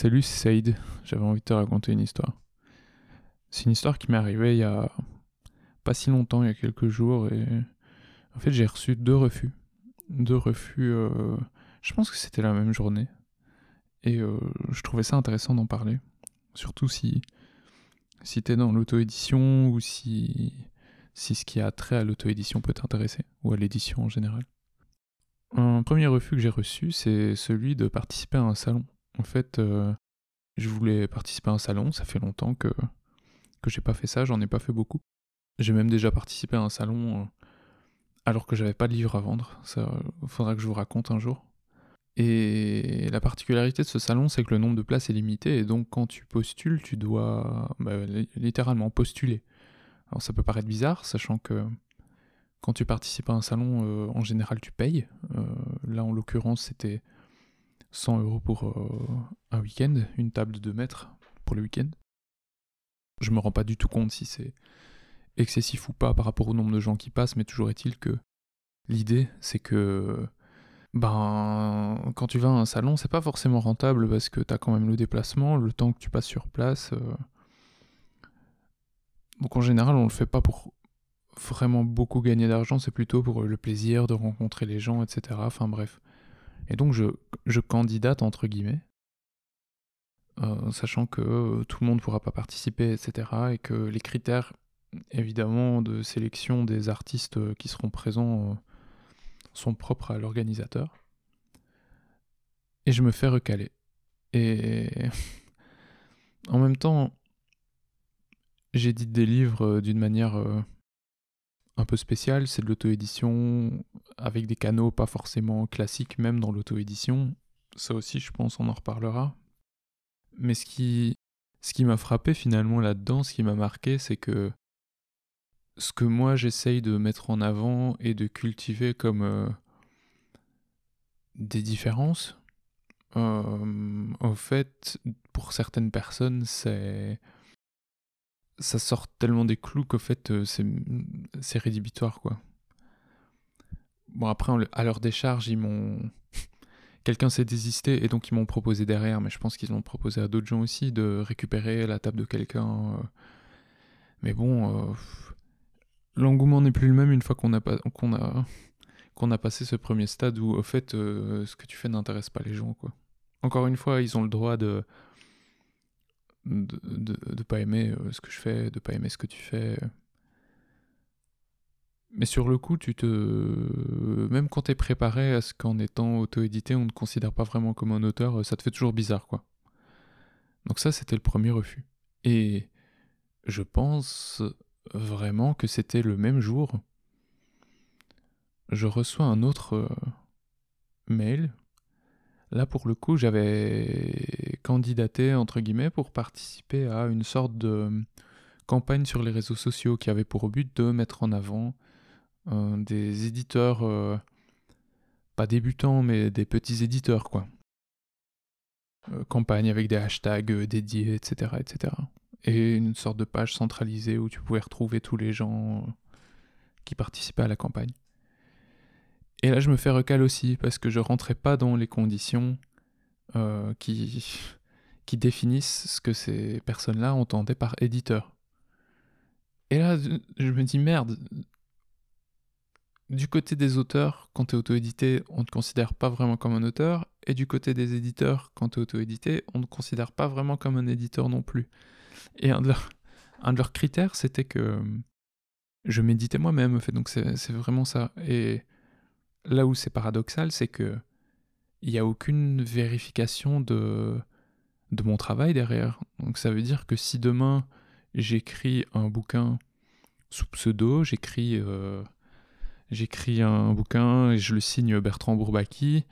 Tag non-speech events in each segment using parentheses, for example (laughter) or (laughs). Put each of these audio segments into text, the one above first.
Salut, c'est Saïd. J'avais envie de te raconter une histoire. C'est une histoire qui m'est arrivée il y a pas si longtemps, il y a quelques jours, et en fait j'ai reçu deux refus. Deux refus, euh, je pense que c'était la même journée. Et euh, je trouvais ça intéressant d'en parler. Surtout si, si t'es dans l'auto-édition ou si, si ce qui a trait à l'auto-édition peut t'intéresser, ou à l'édition en général. Un premier refus que j'ai reçu, c'est celui de participer à un salon. En fait, euh, je voulais participer à un salon, ça fait longtemps que, que j'ai pas fait ça, j'en ai pas fait beaucoup. J'ai même déjà participé à un salon euh, alors que j'avais pas de livre à vendre, ça faudra que je vous raconte un jour. Et la particularité de ce salon, c'est que le nombre de places est limité, et donc quand tu postules, tu dois bah, littéralement postuler. Alors ça peut paraître bizarre, sachant que quand tu participes à un salon, euh, en général, tu payes. Là, en l'occurrence, c'était 100 euros pour euh, un week-end, une table de 2 mètres pour le week-end. Je me rends pas du tout compte si c'est excessif ou pas par rapport au nombre de gens qui passent, mais toujours est-il que l'idée, c'est que ben quand tu vas à un salon, c'est pas forcément rentable parce que tu as quand même le déplacement, le temps que tu passes sur place. Donc en général, on le fait pas pour vraiment beaucoup gagner d'argent, c'est plutôt pour le plaisir de rencontrer les gens, etc. Enfin bref. Et donc je, je candidate entre guillemets, euh, sachant que euh, tout le monde ne pourra pas participer, etc. Et que les critères, évidemment, de sélection des artistes euh, qui seront présents sont propres à l'organisateur. Et je me fais recaler. Et (laughs) en même temps, j'édite des livres d'une manière un peu spécial, c'est de l'auto-édition avec des canaux pas forcément classiques, même dans l'auto-édition. Ça aussi, je pense, on en reparlera. Mais ce qui, ce qui m'a frappé finalement là-dedans, ce qui m'a marqué, c'est que ce que moi j'essaye de mettre en avant et de cultiver comme euh, des différences, euh, en fait, pour certaines personnes, c'est ça sort tellement des clous qu'au fait, euh, c'est rédhibitoire, quoi. Bon, après, à leur décharge, ils m'ont. (laughs) Quelqu'un s'est désisté et donc ils m'ont proposé derrière, mais je pense qu'ils ont proposé à d'autres gens aussi de récupérer la table de quelqu'un. Euh. Mais bon, euh, l'engouement n'est plus le même une fois qu'on a, qu'on a... qu'on a passé ce premier stade où, au fait, ce que tu fais n'intéresse pas les gens, quoi. Encore une fois, ils ont le droit de de, de, pas aimer euh, ce que je fais, de pas aimer ce que tu fais. Mais sur le coup, tu te. Même quand t'es préparé à ce qu'en étant auto-édité, on ne considère pas vraiment comme un auteur, ça te fait toujours bizarre, quoi. Donc, ça, c'était le premier refus. Et je pense vraiment que c'était le même jour. Je reçois un autre euh, mail Là, pour le coup, j'avais candidaté, entre guillemets, pour participer à une sorte de campagne sur les réseaux sociaux qui avait pour but de mettre en avant euh, des éditeurs, euh, pas débutants, mais des petits éditeurs, quoi. Euh, campagne avec des hashtags dédiés, etc., etc. Et une sorte de page centralisée où tu pouvais retrouver tous les gens qui participaient à la campagne. Et là, je me fais recal aussi, parce que je rentrais pas dans les conditions euh, qui, (laughs) qui définissent ce que ces personnes-là entendaient par éditeur. Et là, je me dis, merde, du côté des auteurs, quand tu es auto-édité, on ne te considère pas vraiment comme un auteur, et du côté des éditeurs, quand tu es auto-édité, on ne te considère pas vraiment comme un éditeur non plus. Et un de leurs, critères, c'était que je méditais moi-même, donc c'est vraiment ça. Là où c'est paradoxal, c'est que il n'y a aucune vérification de, de mon travail derrière. Donc ça veut dire que si demain j'écris un bouquin sous pseudo, j'écris euh, un bouquin et je le signe Bertrand Bourbaki,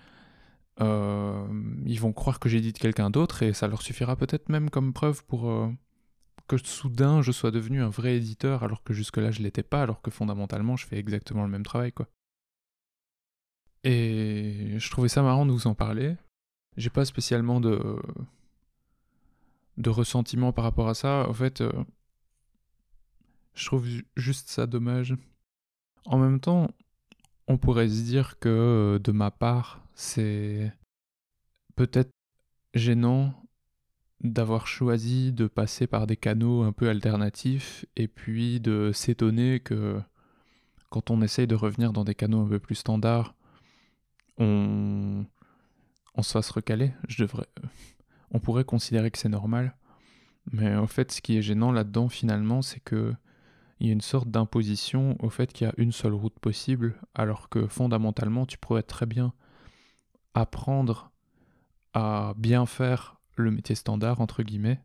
euh, ils vont croire que j'édite quelqu'un d'autre et ça leur suffira peut-être même comme preuve pour euh, que soudain je sois devenu un vrai éditeur alors que jusque-là je l'étais pas, alors que fondamentalement je fais exactement le même travail quoi. Et je trouvais ça marrant de vous en parler. J'ai pas spécialement de de ressentiment par rapport à ça. En fait, euh, je trouve juste ça dommage. En même temps, on pourrait se dire que euh, de ma part, c'est peut-être gênant d'avoir choisi de passer par des canaux un peu alternatifs et puis de s'étonner que quand on essaye de revenir dans des canaux un peu plus standards, on, on se fasse recaler. Je devrais, on pourrait considérer que c'est normal, mais en fait, ce qui est gênant là-dedans finalement, c'est que il y a une sorte d'imposition au fait qu'il y a une seule route possible, alors que fondamentalement, tu pourrais très bien apprendre à bien faire le métier standard, entre guillemets,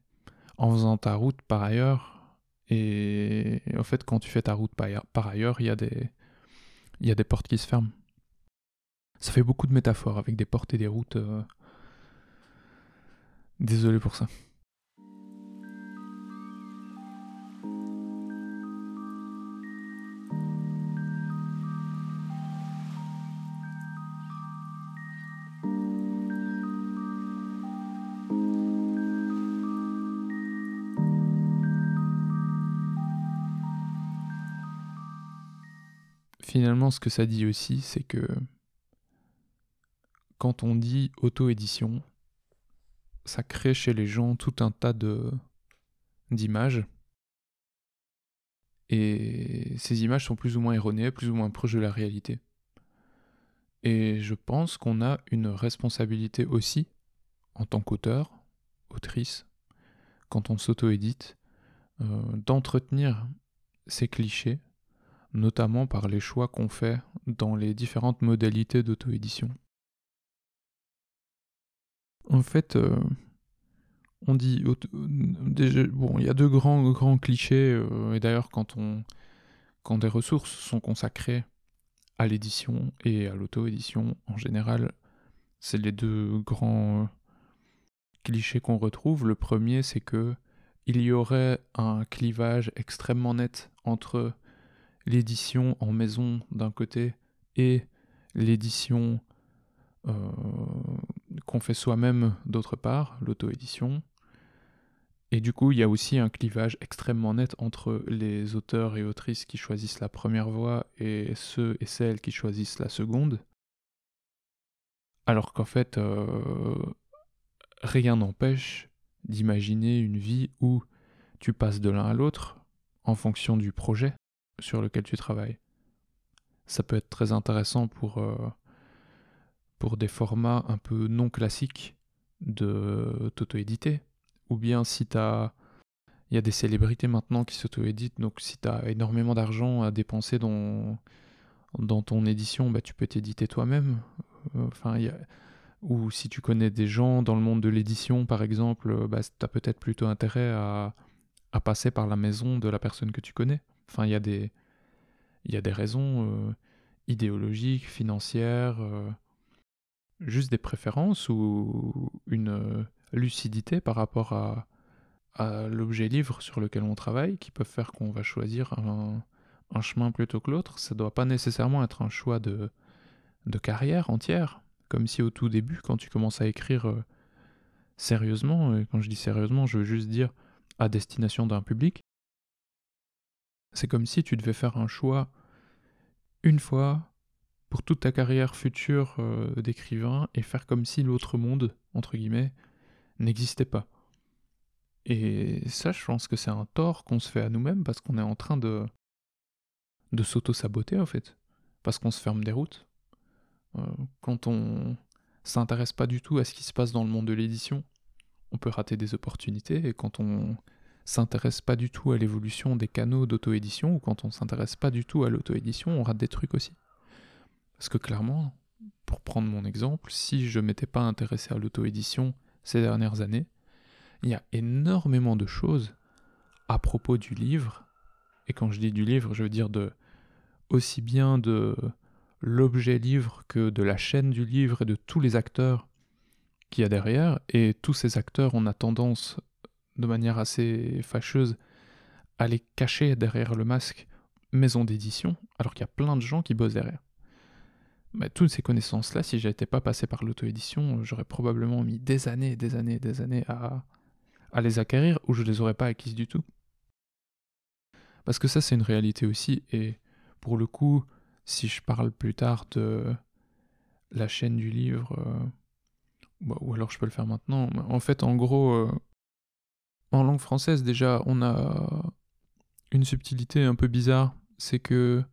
en faisant ta route par ailleurs. Et en fait, quand tu fais ta route par ailleurs, il y, a des... il y a des portes qui se ferment. Ça fait beaucoup de métaphores avec des portes et des routes. Euh. Désolé pour ça. finalement, ce que ça dit aussi, c'est que quand on dit auto-édition, ça crée chez les gens tout un tas de d'images. Et ces images sont plus ou moins erronées, plus ou moins proches de la réalité. Et je pense qu'on a une responsabilité aussi, en tant qu'auteur, autrice, quand on s'auto-édite, euh, d'entretenir ces clichés notamment par les choix qu'on fait dans les différentes modalités d'auto-édition. En fait, euh, on dit bon, il y a deux grands grands clichés euh, et d'ailleurs quand quand des ressources sont consacrées à l'édition et à l'auto-édition en général, c'est les deux grands clichés qu'on retrouve. Le premier, c'est que il y aurait un clivage extrêmement net entre l'édition en maison d'un côté et l'édition euh, fait soi-même d'autre part, l'auto-édition. Et du coup, il y a aussi un clivage extrêmement net entre les auteurs et autrices qui choisissent la première voie et ceux et celles qui choisissent la seconde. Alors qu'en fait, euh, rien n'empêche d'imaginer une vie où tu passes de l'un à l'autre en fonction du projet sur lequel tu travailles. Ça peut être très intéressant pour, euh, pour des formats un peu non classiques de t'auto-éditer. Ou bien si tu as... Il y a des célébrités maintenant qui s'auto-éditent, donc si tu as énormément d'argent à dépenser dans, dans ton édition, bah, tu peux t'éditer toi-même. Enfin, Ou si tu connais des gens dans le monde de l'édition, par exemple, bah, tu as peut-être plutôt intérêt à, à passer par la maison de la personne que tu connais. Enfin, il y a des, y a des raisons euh, idéologiques, financières, euh, juste des préférences ou une euh, lucidité par rapport à, l'objet livre sur lequel on travaille qui peuvent faire qu'on va choisir un, chemin plutôt que l'autre? Ça ne doit pas nécessairement être un choix de, de carrière entière. Comme si au tout début, quand tu commences à écrire sérieusement, et quand je dis sérieusement, je veux juste dire à destination d'un public, c'est comme si tu devais faire un choix une fois pour toute ta carrière future euh, d'écrivain et faire comme si l'autre monde, entre guillemets, n'existait pas. Et ça, je pense que c'est un tort qu'on se fait à nous-mêmes parce qu'on est en train de, de s'auto-saboter en fait. Parce qu'on se ferme des routes. Euh, quand on s'intéresse pas du tout à ce qui se passe dans le monde de l'édition, on peut rater des opportunités. Et quand on s'intéresse pas du tout à l'évolution des canaux d'auto-édition, ou quand on s'intéresse pas du tout à l'auto-édition, on rate des trucs aussi. Parce que clairement, pour prendre mon exemple, si je m'étais pas intéressé à l'auto-édition ces dernières années, il y a énormément de choses à propos du livre, et quand je dis du livre, je veux dire aussi bien de l'objet livre que de la chaîne du livre et de tous les acteurs qu'il y a derrière, et tous ces acteurs, on a tendance de manière assez fâcheuse à les cacher derrière le masque maison d'édition, alors qu'il y a plein de gens qui bossent derrière. Mais toutes ces connaissances-là, si j'étais pas passé par l'auto-édition, j'aurais probablement mis des années, des années, des années à, à les acquérir, ou je les aurais pas acquises du tout. Parce que ça, c'est une réalité aussi, et pour le coup, si je parle plus tard de la chaîne du livre, euh, bah, ou alors je peux le faire maintenant, en fait, en gros, euh, en langue française, déjà, on a une subtilité un peu bizarre, c'est que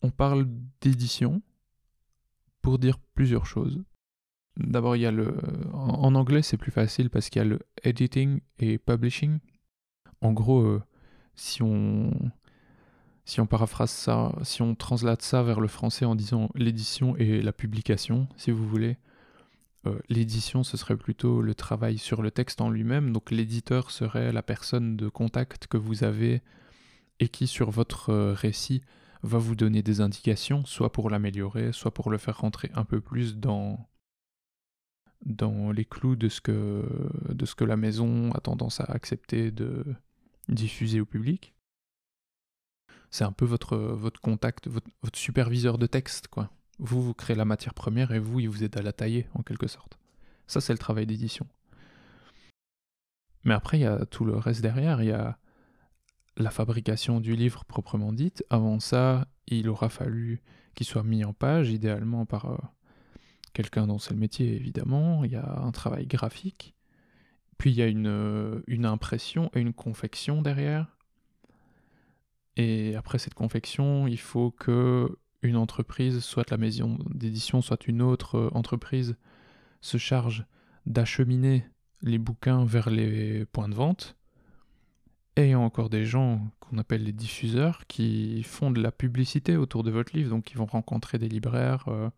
on parle d'édition pour dire plusieurs choses. D'abord, il y a le. En anglais, c'est plus facile parce qu'il y a le editing et publishing. En gros, euh, si on si on paraphrase ça, si on translate ça vers le français en disant l'édition et la publication, si vous voulez, euh, l'édition ce serait plutôt le travail sur le texte en lui-même, donc l'éditeur serait la personne de contact que vous avez et qui sur votre euh, récit va vous donner des indications, soit pour l'améliorer, soit pour le faire rentrer un peu plus dans, dans les clous de ce, que, de ce que la maison a tendance à accepter de diffuser au public c'est un peu votre, votre contact, votre, superviseur de texte, quoi. Vous, vous créez la matière première et vous, il vous aide à la tailler, en quelque sorte. Ça, c'est le travail d'édition. Mais après, il y a tout le reste derrière. Il y a la fabrication du livre proprement dite. Avant ça, il aura fallu qu'il soit mis en page, idéalement par euh, quelqu'un dont c'est le métier, évidemment. Il y a un travail graphique. Puis il y a une, euh, une impression et une confection derrière. Et après cette confection, il faut que une entreprise, soit la maison d'édition, soit une autre euh, entreprise, se charge d'acheminer les bouquins vers les points de vente. Et encore des gens qu'on appelle les diffuseurs qui font de la publicité autour de votre livre, donc ils vont rencontrer des libraires, euh,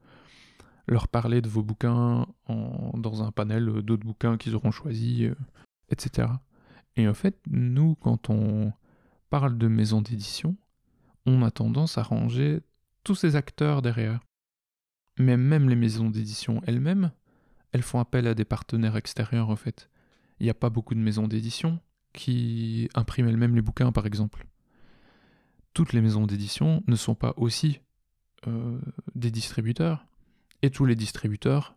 leur parler de vos bouquins dans un panel d'autres bouquins qu'ils auront choisis, euh, etc. Et en fait, nous, quand on parle de maison d'édition, on a tendance à ranger tous ces acteurs derrière. Mais même les maisons d'édition elles-mêmes, elles font appel à des partenaires extérieurs en fait. Il n'y a pas beaucoup de maisons d'édition qui impriment elles-mêmes les bouquins par exemple. Toutes les maisons d'édition ne sont pas aussi euh, des distributeurs, et tous les distributeurs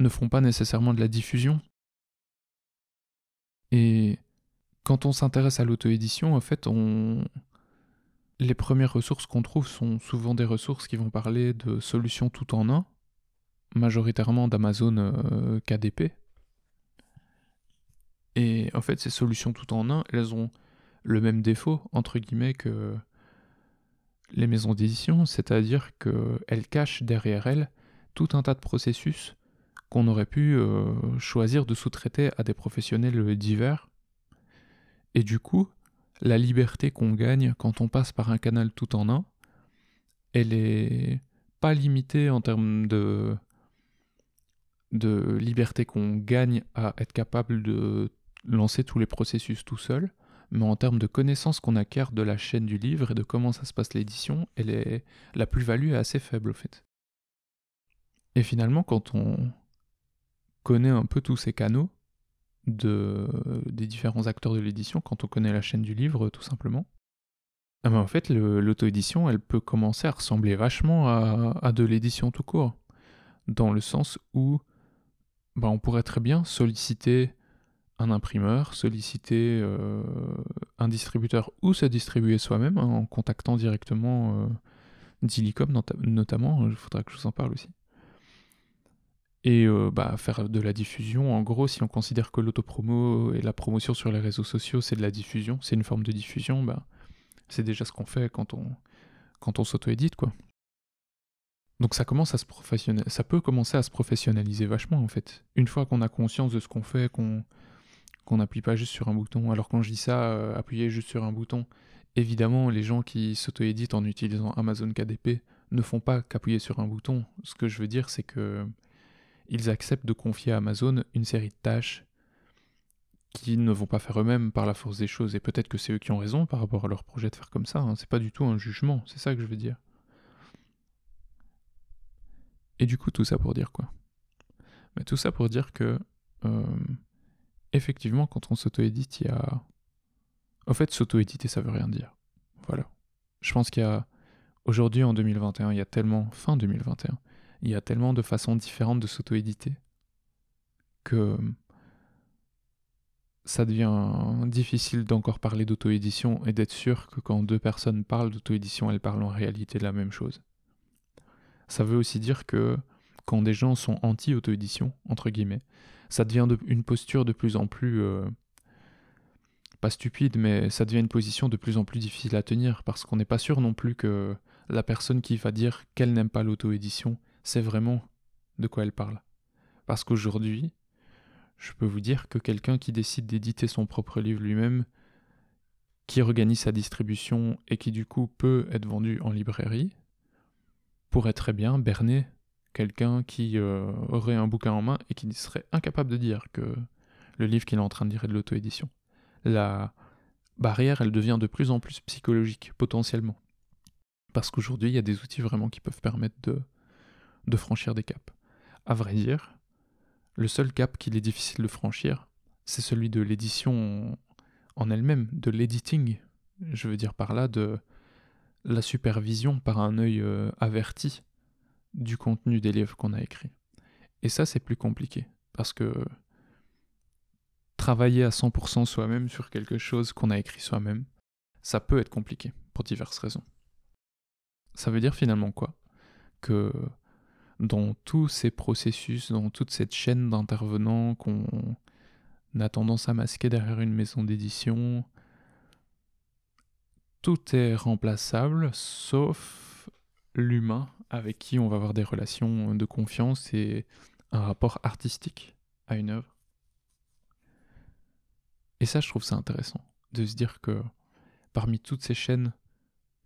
ne font pas nécessairement de la diffusion. Et quand on s'intéresse à l'auto-édition, en fait, les premières ressources qu'on trouve sont souvent des ressources qui vont parler de solutions tout en un, majoritairement d'Amazon euh, KDP. Et en fait, ces solutions tout en un, elles ont le même défaut, entre guillemets, que les maisons d'édition, c'est-à-dire qu'elles cachent derrière elles tout un tas de processus qu'on aurait pu euh, choisir de sous-traiter à des professionnels divers. Et du coup, la liberté qu'on gagne quand on passe par un canal tout en un, elle est pas limitée en termes de, de liberté qu'on gagne à être capable de lancer tous les processus tout seul, mais en termes de connaissances qu'on acquiert de la chaîne du livre et de comment ça se passe l'édition, est la plus-value est assez faible au fait. Et finalement, quand on connaît un peu tous ces canaux, de, des différents acteurs de l'édition quand on connaît la chaîne du livre, tout simplement. Ah ben, en fait, l'auto-édition, elle peut commencer à ressembler vachement à, de l'édition tout court. Dans le sens où ben, on pourrait très bien solliciter un imprimeur, solliciter euh, un distributeur ou se distribuer soi-même hein, en contactant directement euh, Dilicom notamment. Il faudra que je vous en parle aussi et euh, bah, faire de la diffusion. En gros, si on considère que l'autopromo et la promotion sur les réseaux sociaux, c'est de la diffusion, c'est une forme de diffusion, bah, c'est déjà ce qu'on fait quand on, quand s'auto-édite, quoi. Donc ça commence à se ça peut commencer à se professionnaliser vachement en fait. Une fois qu'on a conscience de ce qu'on fait, qu'on qu'on n'appuie pas juste sur un bouton. Alors quand je dis ça, euh, appuyer juste sur un bouton, évidemment les gens qui s'auto-éditent en utilisant Amazon KDP ne font pas qu'appuyer sur un bouton. Ce que je veux dire c'est que ils acceptent de confier à Amazon une série de tâches qu'ils ne vont pas faire eux-mêmes par la force des choses. Et peut-être que c'est eux qui ont raison par rapport à leur projet de faire comme ça. Hein. C'est pas du tout un jugement, c'est ça que je veux dire. Et du coup, tout ça pour dire quoi? Mais Tout ça pour dire que, euh, effectivement, quand on s'auto-édite, il y a. En fait, s'auto-éditer, ça veut rien dire. Voilà. Je pense qu'il y a. Aujourd'hui, en 2021, il y a tellement. Fin 2021, il y a tellement de façons différentes de s'auto-éditer que ça devient difficile d'encore parler d'auto-édition et d'être sûr que quand deux personnes parlent d'auto-édition, elles parlent en réalité de la même chose. Ça veut aussi dire que quand des gens sont anti-auto-édition, entre guillemets, ça devient une posture de plus en plus euh, pas stupide, mais ça devient une position de plus en plus difficile à tenir parce qu'on n'est pas sûr non plus que la personne qui va dire qu'elle n'aime pas l'auto-édition sait vraiment de quoi elle parle. Parce qu'aujourd'hui, je peux vous dire que quelqu'un qui décide d'éditer son propre livre lui-même, qui organise sa distribution et qui du coup peut être vendu en librairie, pourrait très bien berner quelqu'un qui euh, aurait un bouquin en main et qui serait incapable de dire que le livre qu'il est en train de lire est de l'auto-édition. La barrière, elle devient de plus en plus psychologique, potentiellement. Parce qu'aujourd'hui, il y a des outils vraiment qui peuvent permettre de, franchir des caps. À vrai dire, le seul cap qu'il est difficile de franchir, c'est celui de l'édition en elle-même, de l'editing. Je veux dire par là de la supervision par un œil euh, averti du contenu des livres qu'on a écrits. Et ça, c'est plus compliqué, parce que travailler à 100% soi-même sur quelque chose qu'on a écrit soi-même, ça peut être compliqué, pour diverses raisons. Ça veut dire finalement quoi? Que dans tous ces processus, dans toute cette chaîne d'intervenants qu'on a tendance à masquer derrière une maison d'édition, tout est remplaçable sauf l'humain avec qui on va avoir des relations de confiance et un rapport artistique à une œuvre. Et ça, je trouve ça intéressant, de se dire que parmi toutes ces chaînes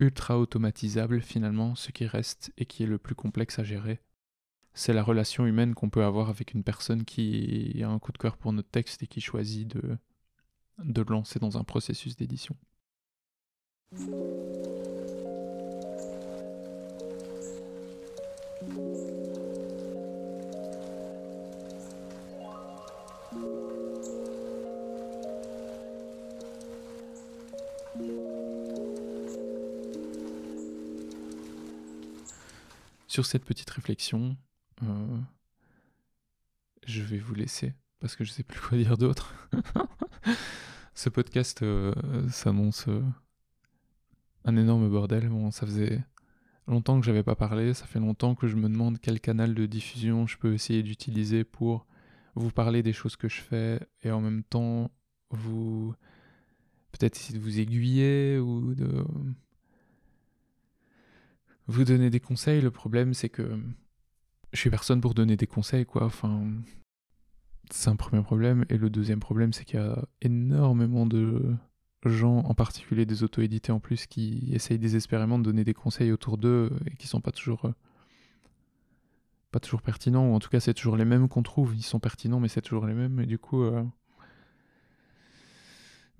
ultra automatisables, finalement, ce qui reste et qui est le plus complexe à gérer, c'est la relation humaine qu'on peut avoir avec une personne qui a un coup de cœur pour notre texte et qui choisit de, de le lancer dans un processus d'édition. Sur cette petite réflexion, euh, je vais vous laisser parce que je sais plus quoi dire d'autre. (laughs) Ce podcast euh, s'annonce euh, un énorme bordel. Bon, ça faisait longtemps que j'avais pas parlé, ça fait longtemps que je me demande quel canal de diffusion je peux essayer d'utiliser pour vous parler des choses que je fais et en même temps vous peut-être essayer de vous aiguiller ou de vous donner des conseils. Le problème c'est que je suis personne pour donner des conseils quoi. Enfin c'est un premier problème et le deuxième problème c'est qu'il y a énormément de gens, en particulier des auto-édités en plus, qui essayent désespérément de donner des conseils autour d'eux et qui sont pas toujours, euh, pas toujours pertinents, ou en tout cas c'est toujours les mêmes qu'on trouve, ils sont pertinents mais c'est toujours les mêmes, et du coup... Euh,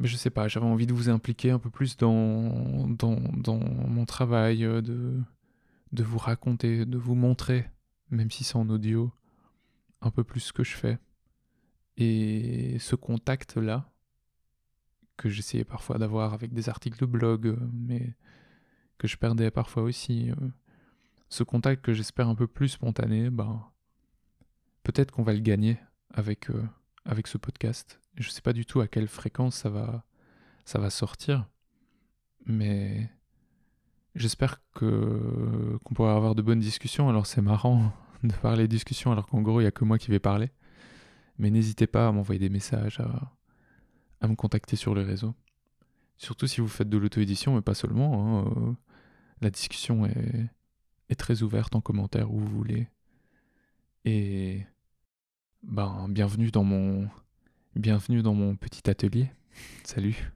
mais je sais pas, j'avais envie de vous impliquer un peu plus dans, dans, dans mon travail, euh, de, de vous raconter, de vous montrer, même si c'est en audio, un peu plus ce que je fais. Et ce contact-là, que j'essayais parfois d'avoir avec des articles de blog, euh, mais que je perdais parfois aussi. Euh, ce contact que j'espère un peu plus spontané, ben, peut-être qu'on va le gagner avec, euh, avec ce podcast. Je ne sais pas du tout à quelle fréquence ça va, ça va sortir, mais j'espère que qu'on pourra avoir de bonnes discussions. Alors c'est marrant (laughs) de parler de discussions alors qu'en gros il n'y a que moi qui vais parler. Mais n'hésitez pas à m'envoyer des messages, à me contacter sur les réseaux. Surtout si vous faites de l'auto-édition, mais pas seulement. Hein, euh, la discussion est, est très ouverte en commentaire où vous voulez. Et ben bienvenue dans mon bienvenue dans mon petit atelier. Salut.